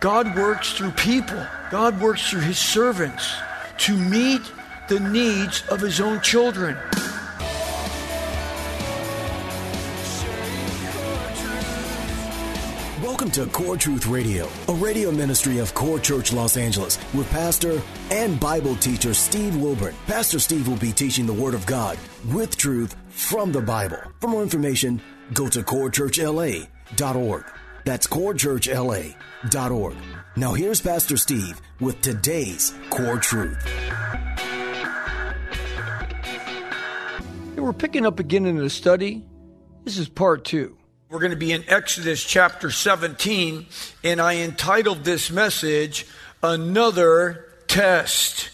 God works through people, God works through his servants to meet the needs of his own children. Welcome to Core Truth Radio, a radio ministry of Core Church Los Angeles with pastor and Bible teacher Steve Wilburn. Pastor Steve will be teaching the Word of God with truth from the Bible. For more information, go to corechurchla.org. That's corechurchla.org. Now here's Pastor Steve with today's Core Truth. Hey, we're picking up again in the study. This is part two. We're going to be in Exodus chapter 17, and I entitled this message, Another Test.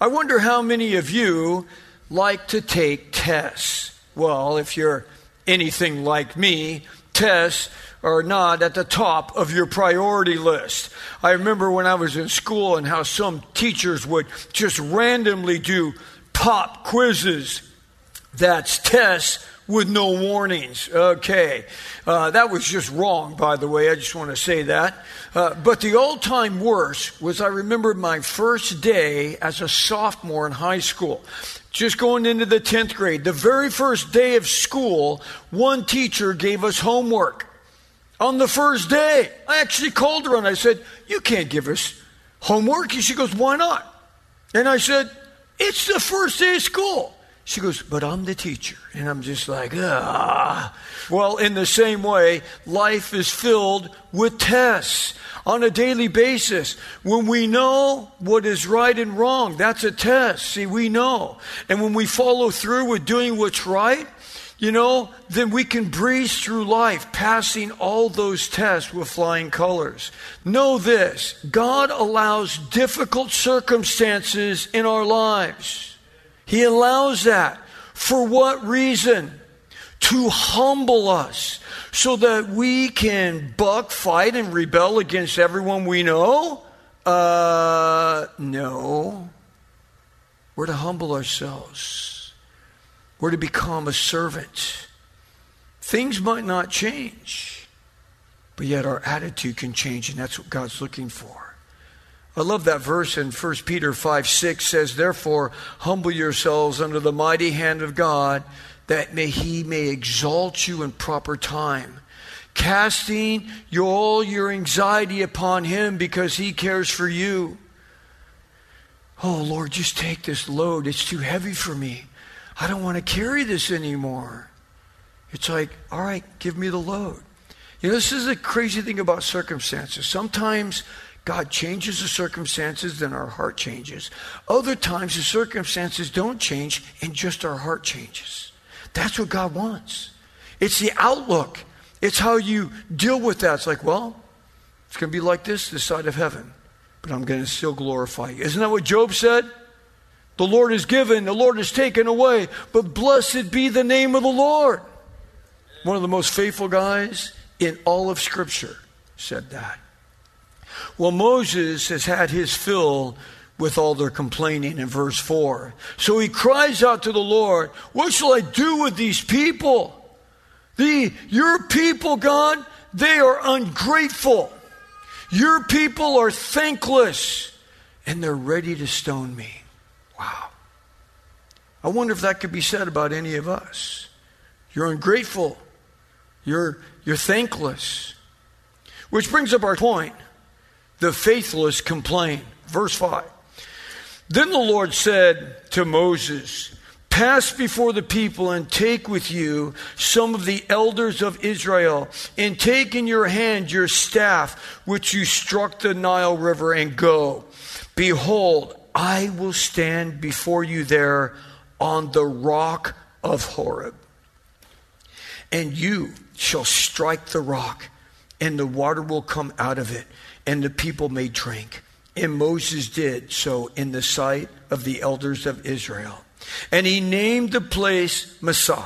I wonder how many of you like to take tests. Well, if you're anything like me, tests are not at the top of your priority list. I remember when I was in school and how some teachers would just randomly do pop quizzes. That's tests with no warnings. Okay. Uh, that was just wrong, by the way. I just want to say that. Uh, but the all time worst was I remember my first day as a sophomore in high school. Just going into the 10th grade. The very first day of school, one teacher gave us homework. On the first day, I actually called her and I said, You can't give us homework. And she goes, Why not? And I said, It's the first day of school. She goes, But I'm the teacher. And I'm just like, Ah. Well, in the same way, life is filled with tests on a daily basis. When we know what is right and wrong, that's a test. See, we know. And when we follow through with doing what's right, you know, then we can breeze through life, passing all those tests with flying colors. Know this God allows difficult circumstances in our lives. He allows that. For what reason? To humble us so that we can buck, fight, and rebel against everyone we know? Uh, no. We're to humble ourselves, we're to become a servant. Things might not change, but yet our attitude can change, and that's what God's looking for. I love that verse in 1 Peter 5 6 says, Therefore, humble yourselves under the mighty hand of God, that may he may exalt you in proper time, casting your, all your anxiety upon him because he cares for you. Oh Lord, just take this load. It's too heavy for me. I don't want to carry this anymore. It's like, all right, give me the load. You know, this is the crazy thing about circumstances. Sometimes God changes the circumstances, then our heart changes. Other times the circumstances don't change and just our heart changes. That's what God wants. It's the outlook, it's how you deal with that. It's like, well, it's going to be like this this side of heaven, but I'm going to still glorify you. Isn't that what Job said? The Lord is given, the Lord is taken away, but blessed be the name of the Lord. One of the most faithful guys in all of Scripture said that. Well, Moses has had his fill with all their complaining in verse 4. So he cries out to the Lord, What shall I do with these people? The, your people, God, they are ungrateful. Your people are thankless, and they're ready to stone me. Wow. I wonder if that could be said about any of us. You're ungrateful. You're, you're thankless. Which brings up our point. The faithless complain. Verse 5. Then the Lord said to Moses, Pass before the people and take with you some of the elders of Israel, and take in your hand your staff, which you struck the Nile River, and go. Behold, I will stand before you there on the rock of Horeb. And you shall strike the rock, and the water will come out of it, and the people may drink. And Moses did so in the sight of the elders of Israel. And he named the place Massah,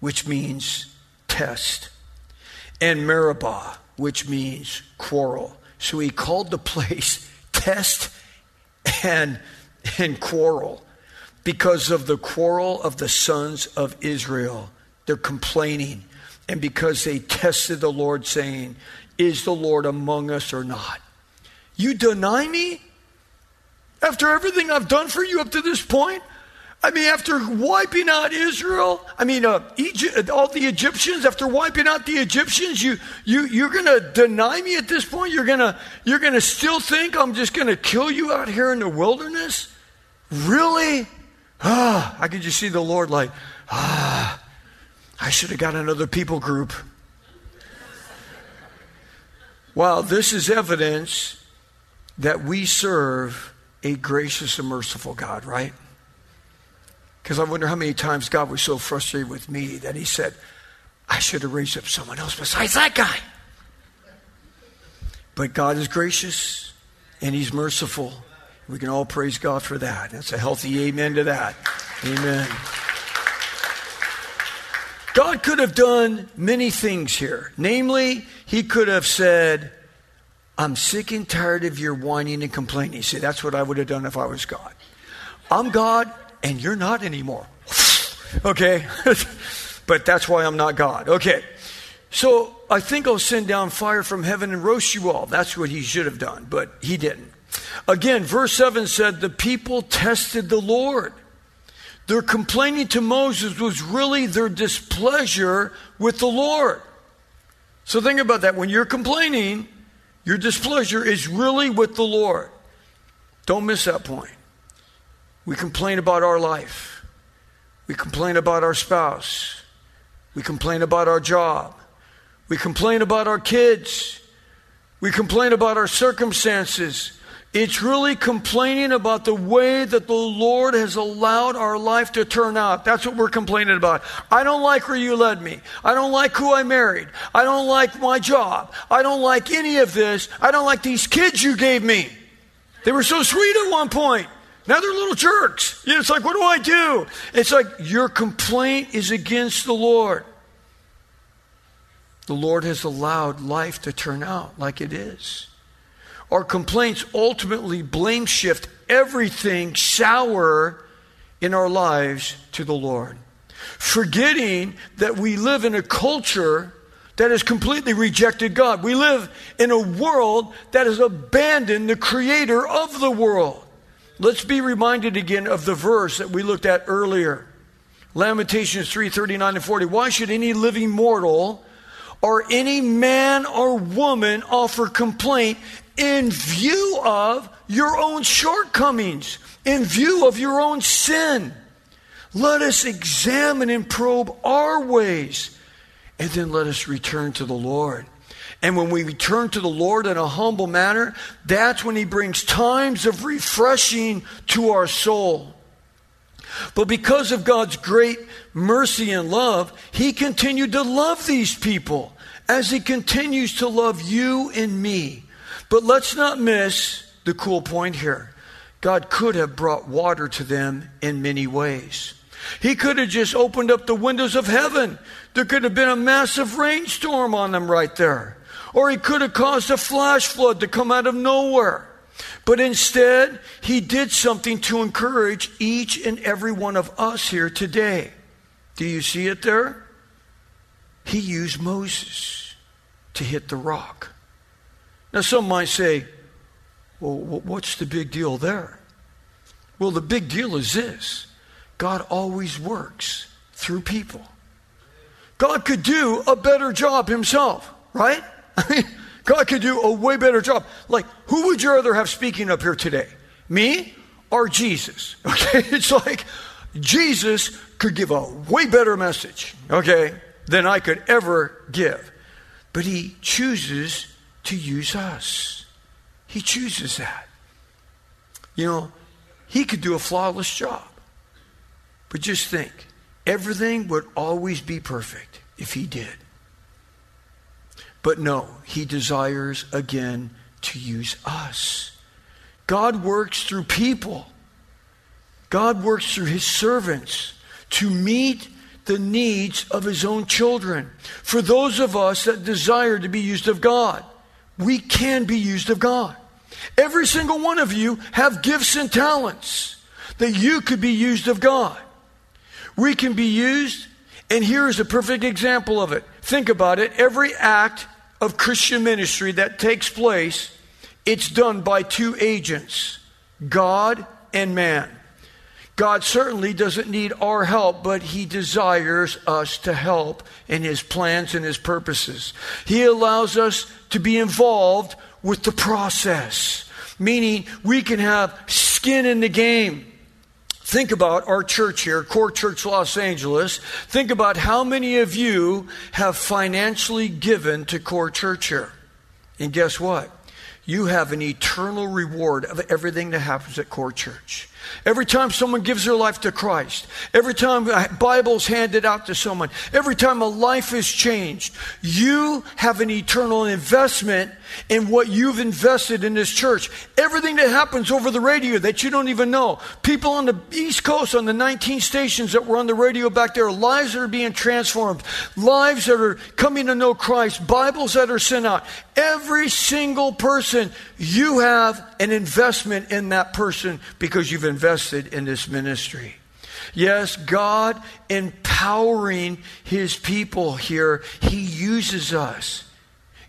which means test, and Meribah, which means quarrel. So he called the place test and, and quarrel because of the quarrel of the sons of Israel. They're complaining. And because they tested the Lord, saying, Is the Lord among us or not? You deny me? After everything I've done for you up to this point? I mean, after wiping out Israel, I mean, uh, Egypt, all the Egyptians, after wiping out the Egyptians, you, you, you're going to deny me at this point? You're to, you're to still think I'm just going to kill you out here in the wilderness? Really? Ah, I could just see the Lord like, ah, I should have got another people group. Well, this is evidence that we serve a gracious and merciful God, right? Because I wonder how many times God was so frustrated with me that he said, I should have raised up someone else besides that guy. But God is gracious and he's merciful. We can all praise God for that. That's a healthy amen to that. Amen. God could have done many things here. Namely, he could have said, I'm sick and tired of your whining and complaining. See, that's what I would have done if I was God. I'm God and you're not anymore. okay? but that's why I'm not God. Okay. So I think I'll send down fire from heaven and roast you all. That's what he should have done, but he didn't. Again, verse 7 said, The people tested the Lord. Their complaining to Moses was really their displeasure with the Lord. So think about that. When you're complaining, your displeasure is really with the Lord. Don't miss that point. We complain about our life. We complain about our spouse. We complain about our job. We complain about our kids. We complain about our circumstances. It's really complaining about the way that the Lord has allowed our life to turn out. That's what we're complaining about. I don't like where you led me. I don't like who I married. I don't like my job. I don't like any of this. I don't like these kids you gave me. They were so sweet at one point. Now they're little jerks. It's like, what do I do? It's like your complaint is against the Lord. The Lord has allowed life to turn out like it is. Our complaints ultimately blame shift everything sour in our lives to the Lord. Forgetting that we live in a culture that has completely rejected God. We live in a world that has abandoned the creator of the world. Let's be reminded again of the verse that we looked at earlier. Lamentations 3 39 and 40. Why should any living mortal or any man or woman offer complaint in view of your own shortcomings, in view of your own sin? Let us examine and probe our ways, and then let us return to the Lord. And when we return to the Lord in a humble manner, that's when He brings times of refreshing to our soul. But because of God's great mercy and love, He continued to love these people as He continues to love you and me. But let's not miss the cool point here. God could have brought water to them in many ways. He could have just opened up the windows of heaven. There could have been a massive rainstorm on them right there. Or he could have caused a flash flood to come out of nowhere. But instead, he did something to encourage each and every one of us here today. Do you see it there? He used Moses to hit the rock. Now, some might say, well, what's the big deal there? Well, the big deal is this God always works through people. God could do a better job himself, right? I mean, God could do a way better job. Like, who would you rather have speaking up here today? Me or Jesus? Okay, it's like Jesus could give a way better message, okay, than I could ever give. But he chooses to use us. He chooses that. You know, he could do a flawless job. But just think everything would always be perfect if he did. But no, he desires again to use us. God works through people. God works through his servants to meet the needs of his own children. For those of us that desire to be used of God, we can be used of God. Every single one of you have gifts and talents that you could be used of God. We can be used, and here is a perfect example of it. Think about it. Every act of Christian ministry that takes place, it's done by two agents God and man. God certainly doesn't need our help, but He desires us to help in His plans and His purposes. He allows us to be involved with the process, meaning we can have skin in the game. Think about our church here, Core Church Los Angeles. Think about how many of you have financially given to Core Church here. And guess what? You have an eternal reward of everything that happens at Core Church. Every time someone gives their life to Christ, every time a Bible's handed out to someone, every time a life is changed, you have an eternal investment in what you've invested in this church. Everything that happens over the radio that you don't even know. People on the East Coast, on the 19 stations that were on the radio back there, lives that are being transformed, lives that are coming to know Christ, Bibles that are sent out. Every single person, you have an investment in that person because you've invested in this ministry. Yes, God empowering His people here, He uses us.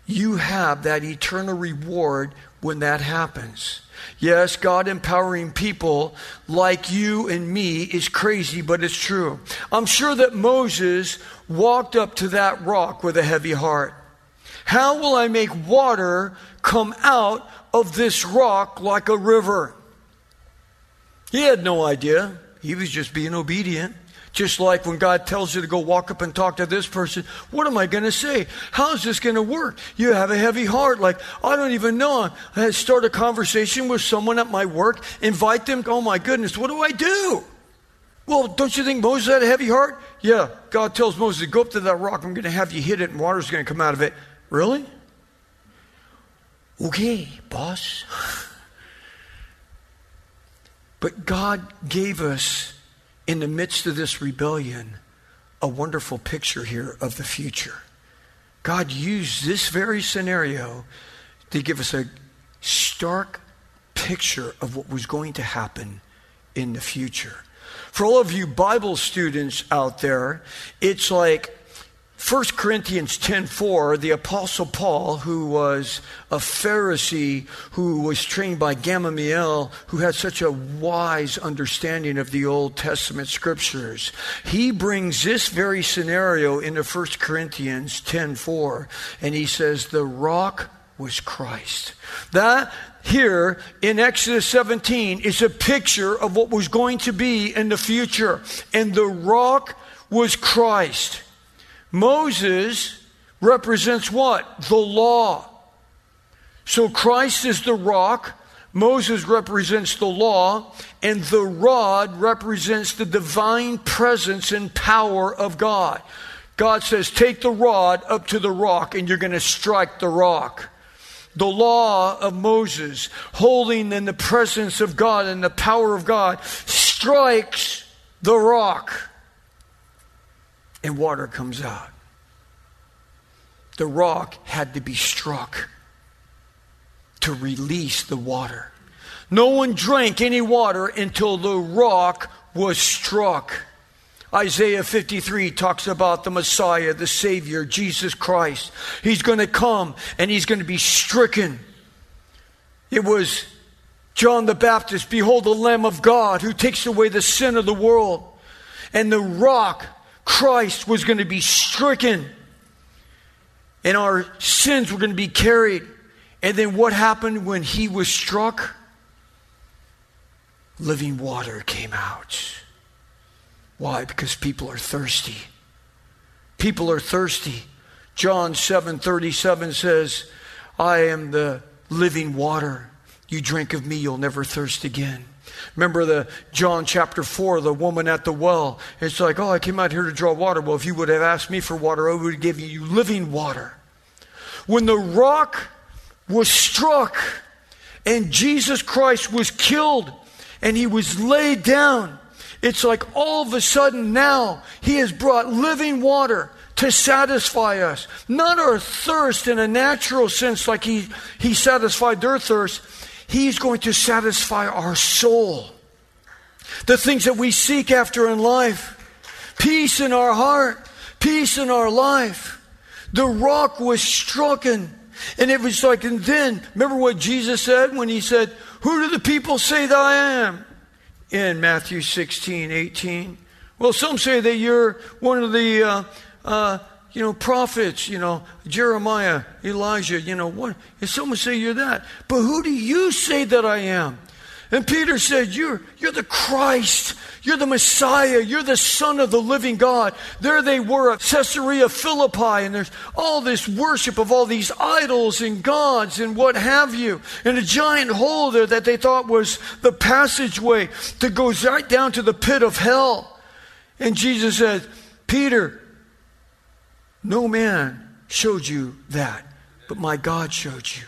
You have that eternal reward when that happens. Yes, God empowering people like you and me is crazy, but it's true. I'm sure that Moses walked up to that rock with a heavy heart. How will I make water come out of this rock like a river? He had no idea. He was just being obedient. Just like when God tells you to go walk up and talk to this person, what am I going to say? How's this going to work? You have a heavy heart. Like, I don't even know. I start a conversation with someone at my work, invite them. Oh my goodness, what do I do? Well, don't you think Moses had a heavy heart? Yeah. God tells Moses, go up to that rock. I'm going to have you hit it and water's going to come out of it. Really? Okay, boss. But God gave us, in the midst of this rebellion, a wonderful picture here of the future. God used this very scenario to give us a stark picture of what was going to happen in the future. For all of you Bible students out there, it's like 1 Corinthians 10:4, the apostle Paul, who was a Pharisee who was trained by Gamaliel, who had such a wise understanding of the Old Testament scriptures, he brings this very scenario into 1 Corinthians 10:4, and he says the rock was Christ. That here in Exodus 17 is a picture of what was going to be in the future, and the rock was Christ. Moses represents what? The law. So Christ is the rock. Moses represents the law, and the rod represents the divine presence and power of God. God says, Take the rod up to the rock, and you're going to strike the rock. The law of Moses, holding in the presence of God and the power of God, strikes the rock and water comes out. The rock had to be struck to release the water. No one drank any water until the rock was struck. Isaiah 53 talks about the Messiah, the Savior, Jesus Christ. He's going to come and he's going to be stricken. It was John the Baptist, behold the Lamb of God who takes away the sin of the world. And the rock Christ was going to be stricken and our sins were going to be carried. And then what happened when he was struck? Living water came out. Why? Because people are thirsty. People are thirsty. John 7:37 says, "I am the living water. You drink of me, you'll never thirst again." Remember the John chapter 4, the woman at the well. It's like, oh, I came out here to draw water. Well, if you would have asked me for water, I would have given you living water. When the rock was struck and Jesus Christ was killed and he was laid down. It's like all of a sudden now he has brought living water to satisfy us. Not our thirst in a natural sense, like he, he satisfied their thirst. He's going to satisfy our soul. The things that we seek after in life peace in our heart, peace in our life. The rock was stricken. And it was like, and then, remember what Jesus said when he said, Who do the people say that I am? In Matthew 16, 18. Well, some say that you're one of the, uh, uh, you know, prophets, you know, Jeremiah, Elijah, you know, what? If someone say you're that, but who do you say that I am? And Peter said, You're, you're the Christ. You're the Messiah. You're the Son of the living God. There they were at Caesarea Philippi, and there's all this worship of all these idols and gods and what have you. And a giant hole there that they thought was the passageway that goes right down to the pit of hell. And Jesus said, Peter, no man showed you that, but my God showed you.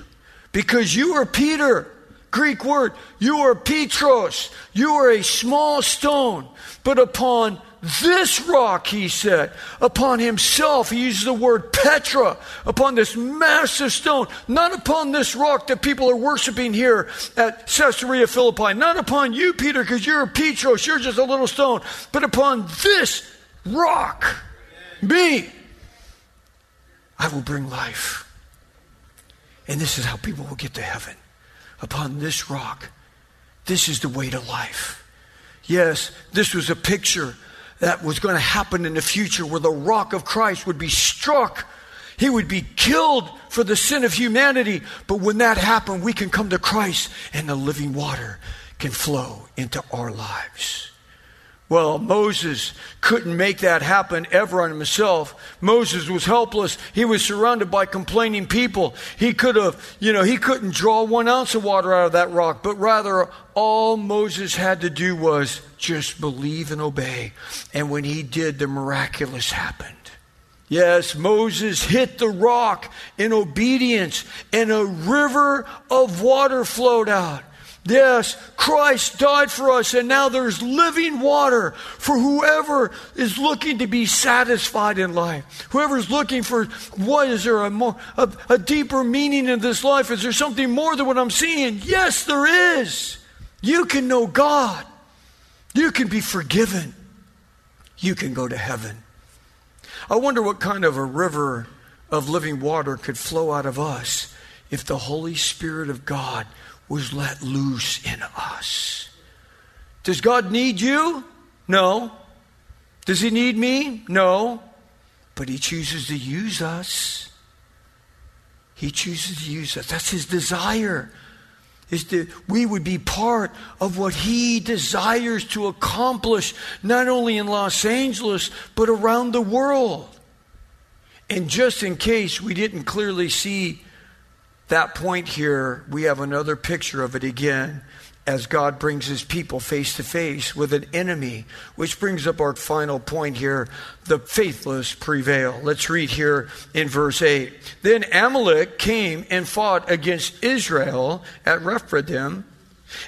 Because you are Peter. Greek word. You are Petros. You are a small stone. But upon this rock, he said, upon himself, he uses the word Petra, upon this massive stone, not upon this rock that people are worshiping here at Caesarea Philippi, not upon you, Peter, because you're Petros, you're just a little stone, but upon this rock, me, I will bring life. And this is how people will get to heaven upon this rock. This is the way to life. Yes, this was a picture that was going to happen in the future where the rock of Christ would be struck. He would be killed for the sin of humanity. But when that happened, we can come to Christ and the living water can flow into our lives. Well, Moses couldn't make that happen ever on himself. Moses was helpless. He was surrounded by complaining people. He could have, you know, he couldn't draw one ounce of water out of that rock, but rather all Moses had to do was just believe and obey. And when he did, the miraculous happened. Yes, Moses hit the rock in obedience, and a river of water flowed out. Yes, Christ died for us, and now there's living water for whoever is looking to be satisfied in life. Whoever's looking for what is there a more a, a deeper meaning in this life? Is there something more than what I'm seeing? Yes, there is. You can know God. You can be forgiven. You can go to heaven. I wonder what kind of a river of living water could flow out of us if the Holy Spirit of God was let loose in us. Does God need you? No. Does He need me? No. But He chooses to use us. He chooses to use us. That's His desire. Is that we would be part of what He desires to accomplish, not only in Los Angeles, but around the world. And just in case we didn't clearly see that point here, we have another picture of it again as God brings his people face to face with an enemy, which brings up our final point here the faithless prevail. Let's read here in verse 8. Then Amalek came and fought against Israel at Rephidim.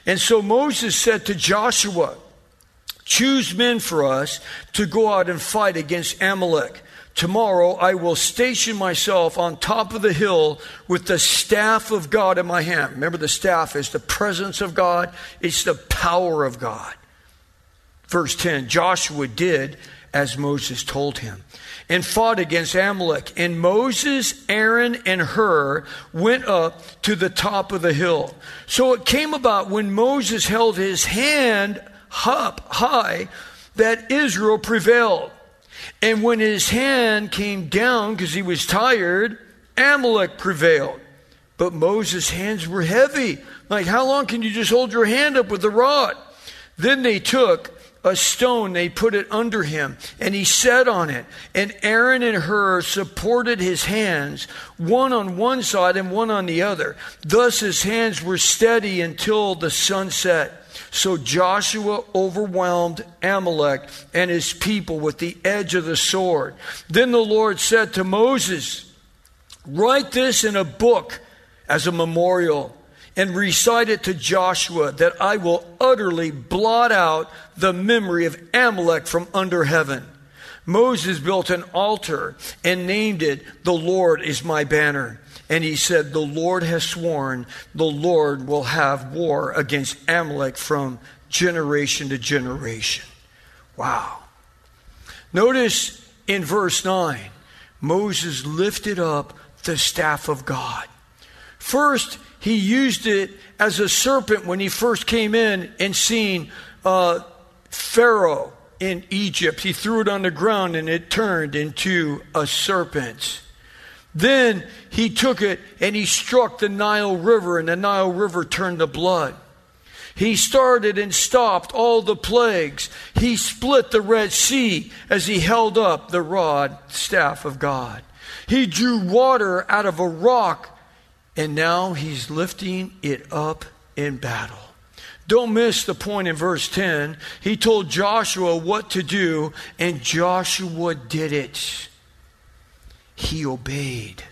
And so Moses said to Joshua, Choose men for us to go out and fight against Amalek. Tomorrow I will station myself on top of the hill with the staff of God in my hand. Remember, the staff is the presence of God, it's the power of God. Verse 10 Joshua did as Moses told him and fought against Amalek. And Moses, Aaron, and Hur went up to the top of the hill. So it came about when Moses held his hand up high that Israel prevailed. And when his hand came down because he was tired, Amalek prevailed. But Moses' hands were heavy. Like, how long can you just hold your hand up with the rod? Then they took a stone, they put it under him, and he sat on it. And Aaron and Hur supported his hands, one on one side and one on the other. Thus his hands were steady until the sun set. So Joshua overwhelmed Amalek and his people with the edge of the sword. Then the Lord said to Moses, Write this in a book as a memorial and recite it to Joshua that I will utterly blot out the memory of Amalek from under heaven. Moses built an altar and named it, The Lord is my banner. And he said, The Lord has sworn, the Lord will have war against Amalek from generation to generation. Wow. Notice in verse 9, Moses lifted up the staff of God. First, he used it as a serpent when he first came in and seen uh, Pharaoh in Egypt. He threw it on the ground and it turned into a serpent. Then he took it and he struck the Nile River, and the Nile River turned to blood. He started and stopped all the plagues. He split the Red Sea as he held up the rod staff of God. He drew water out of a rock, and now he's lifting it up in battle. Don't miss the point in verse 10. He told Joshua what to do, and Joshua did it. He obeyed.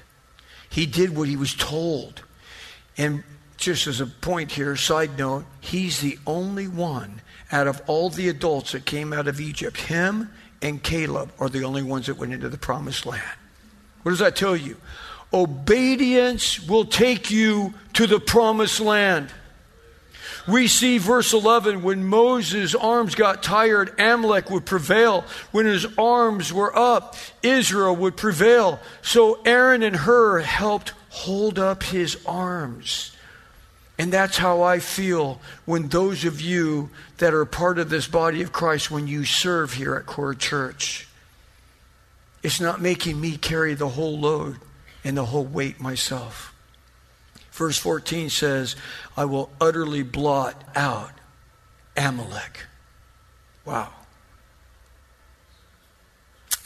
He did what he was told. And just as a point here, side note, he's the only one out of all the adults that came out of Egypt. Him and Caleb are the only ones that went into the promised land. What does that tell you? Obedience will take you to the promised land. We see verse 11 when Moses' arms got tired, Amalek would prevail. When his arms were up, Israel would prevail. So Aaron and Hur helped hold up his arms. And that's how I feel when those of you that are part of this body of Christ, when you serve here at Core Church, it's not making me carry the whole load and the whole weight myself. Verse 14 says, I will utterly blot out Amalek. Wow.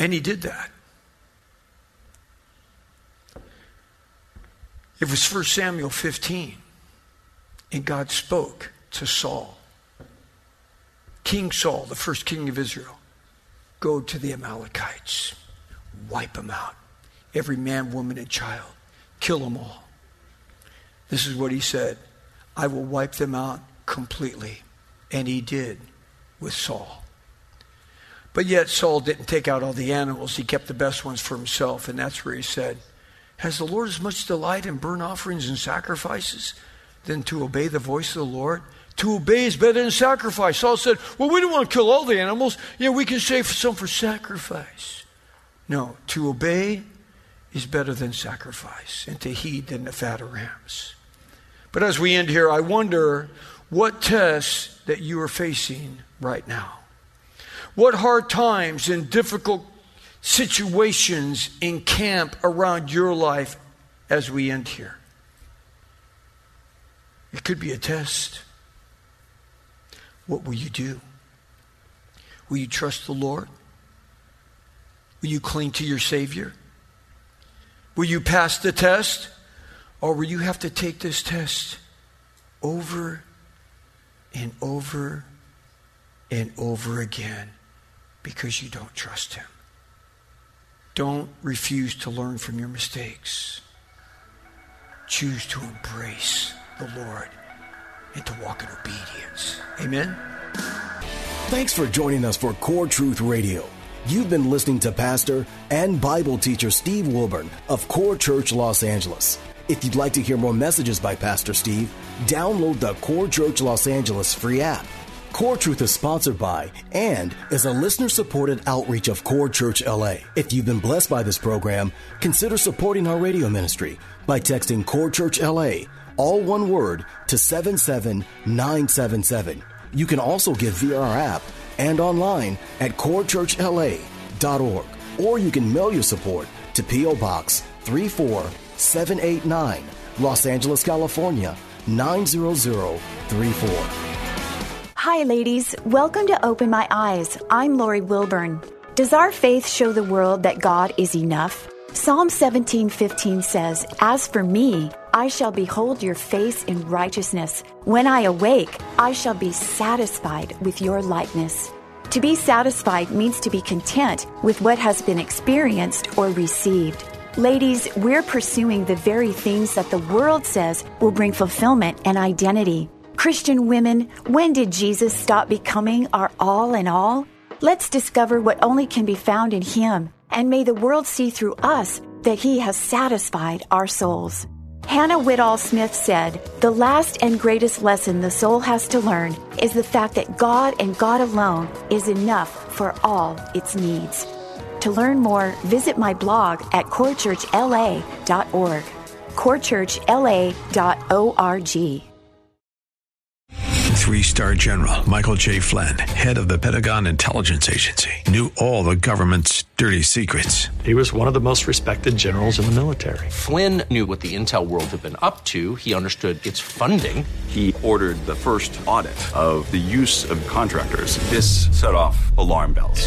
And he did that. It was 1 Samuel 15. And God spoke to Saul. King Saul, the first king of Israel, go to the Amalekites, wipe them out. Every man, woman, and child, kill them all. This is what he said I will wipe them out completely. And he did with Saul. But yet, Saul didn't take out all the animals. He kept the best ones for himself. And that's where he said, Has the Lord as much delight in burnt offerings and sacrifices than to obey the voice of the Lord? To obey is better than sacrifice. Saul said, Well, we don't want to kill all the animals. Yeah, we can save some for sacrifice. No, to obey is better than sacrifice, and to heed than the fat of rams. But as we end here, I wonder what tests that you are facing right now. What hard times and difficult situations encamp around your life as we end here. It could be a test. What will you do? Will you trust the Lord? Will you cling to your Savior? Will you pass the test? Or will you have to take this test over and over and over again because you don't trust Him? Don't refuse to learn from your mistakes. Choose to embrace the Lord and to walk in obedience. Amen. Thanks for joining us for Core Truth Radio. You've been listening to Pastor and Bible teacher Steve Wilburn of Core Church Los Angeles. If you'd like to hear more messages by Pastor Steve, download the Core Church Los Angeles free app. Core Truth is sponsored by and is a listener supported outreach of Core Church LA. If you've been blessed by this program, consider supporting our radio ministry by texting Core Church LA, all one word, to 77977. You can also give via our app and online at corechurchla.org, or you can mail your support to P.O. Box 34789, Los Angeles, California 90034. Hi, ladies. Welcome to Open My Eyes. I'm Lori Wilburn. Does our faith show the world that God is enough? Psalm 17:15 says, "As for me, I shall behold your face in righteousness. When I awake, I shall be satisfied with your likeness." To be satisfied means to be content with what has been experienced or received. Ladies, we're pursuing the very things that the world says will bring fulfillment and identity. Christian women, when did Jesus stop becoming our all in all? Let's discover what only can be found in Him, and may the world see through us that He has satisfied our souls. Hannah Whitall Smith said, The last and greatest lesson the soul has to learn is the fact that God and God alone is enough for all its needs. To learn more, visit my blog at corechurchla.org. corechurchla.org. Three star general Michael J. Flynn, head of the Pentagon Intelligence Agency, knew all the government's dirty secrets. He was one of the most respected generals in the military. Flynn knew what the intel world had been up to. He understood its funding. He ordered the first audit of the use of contractors. This set off alarm bells.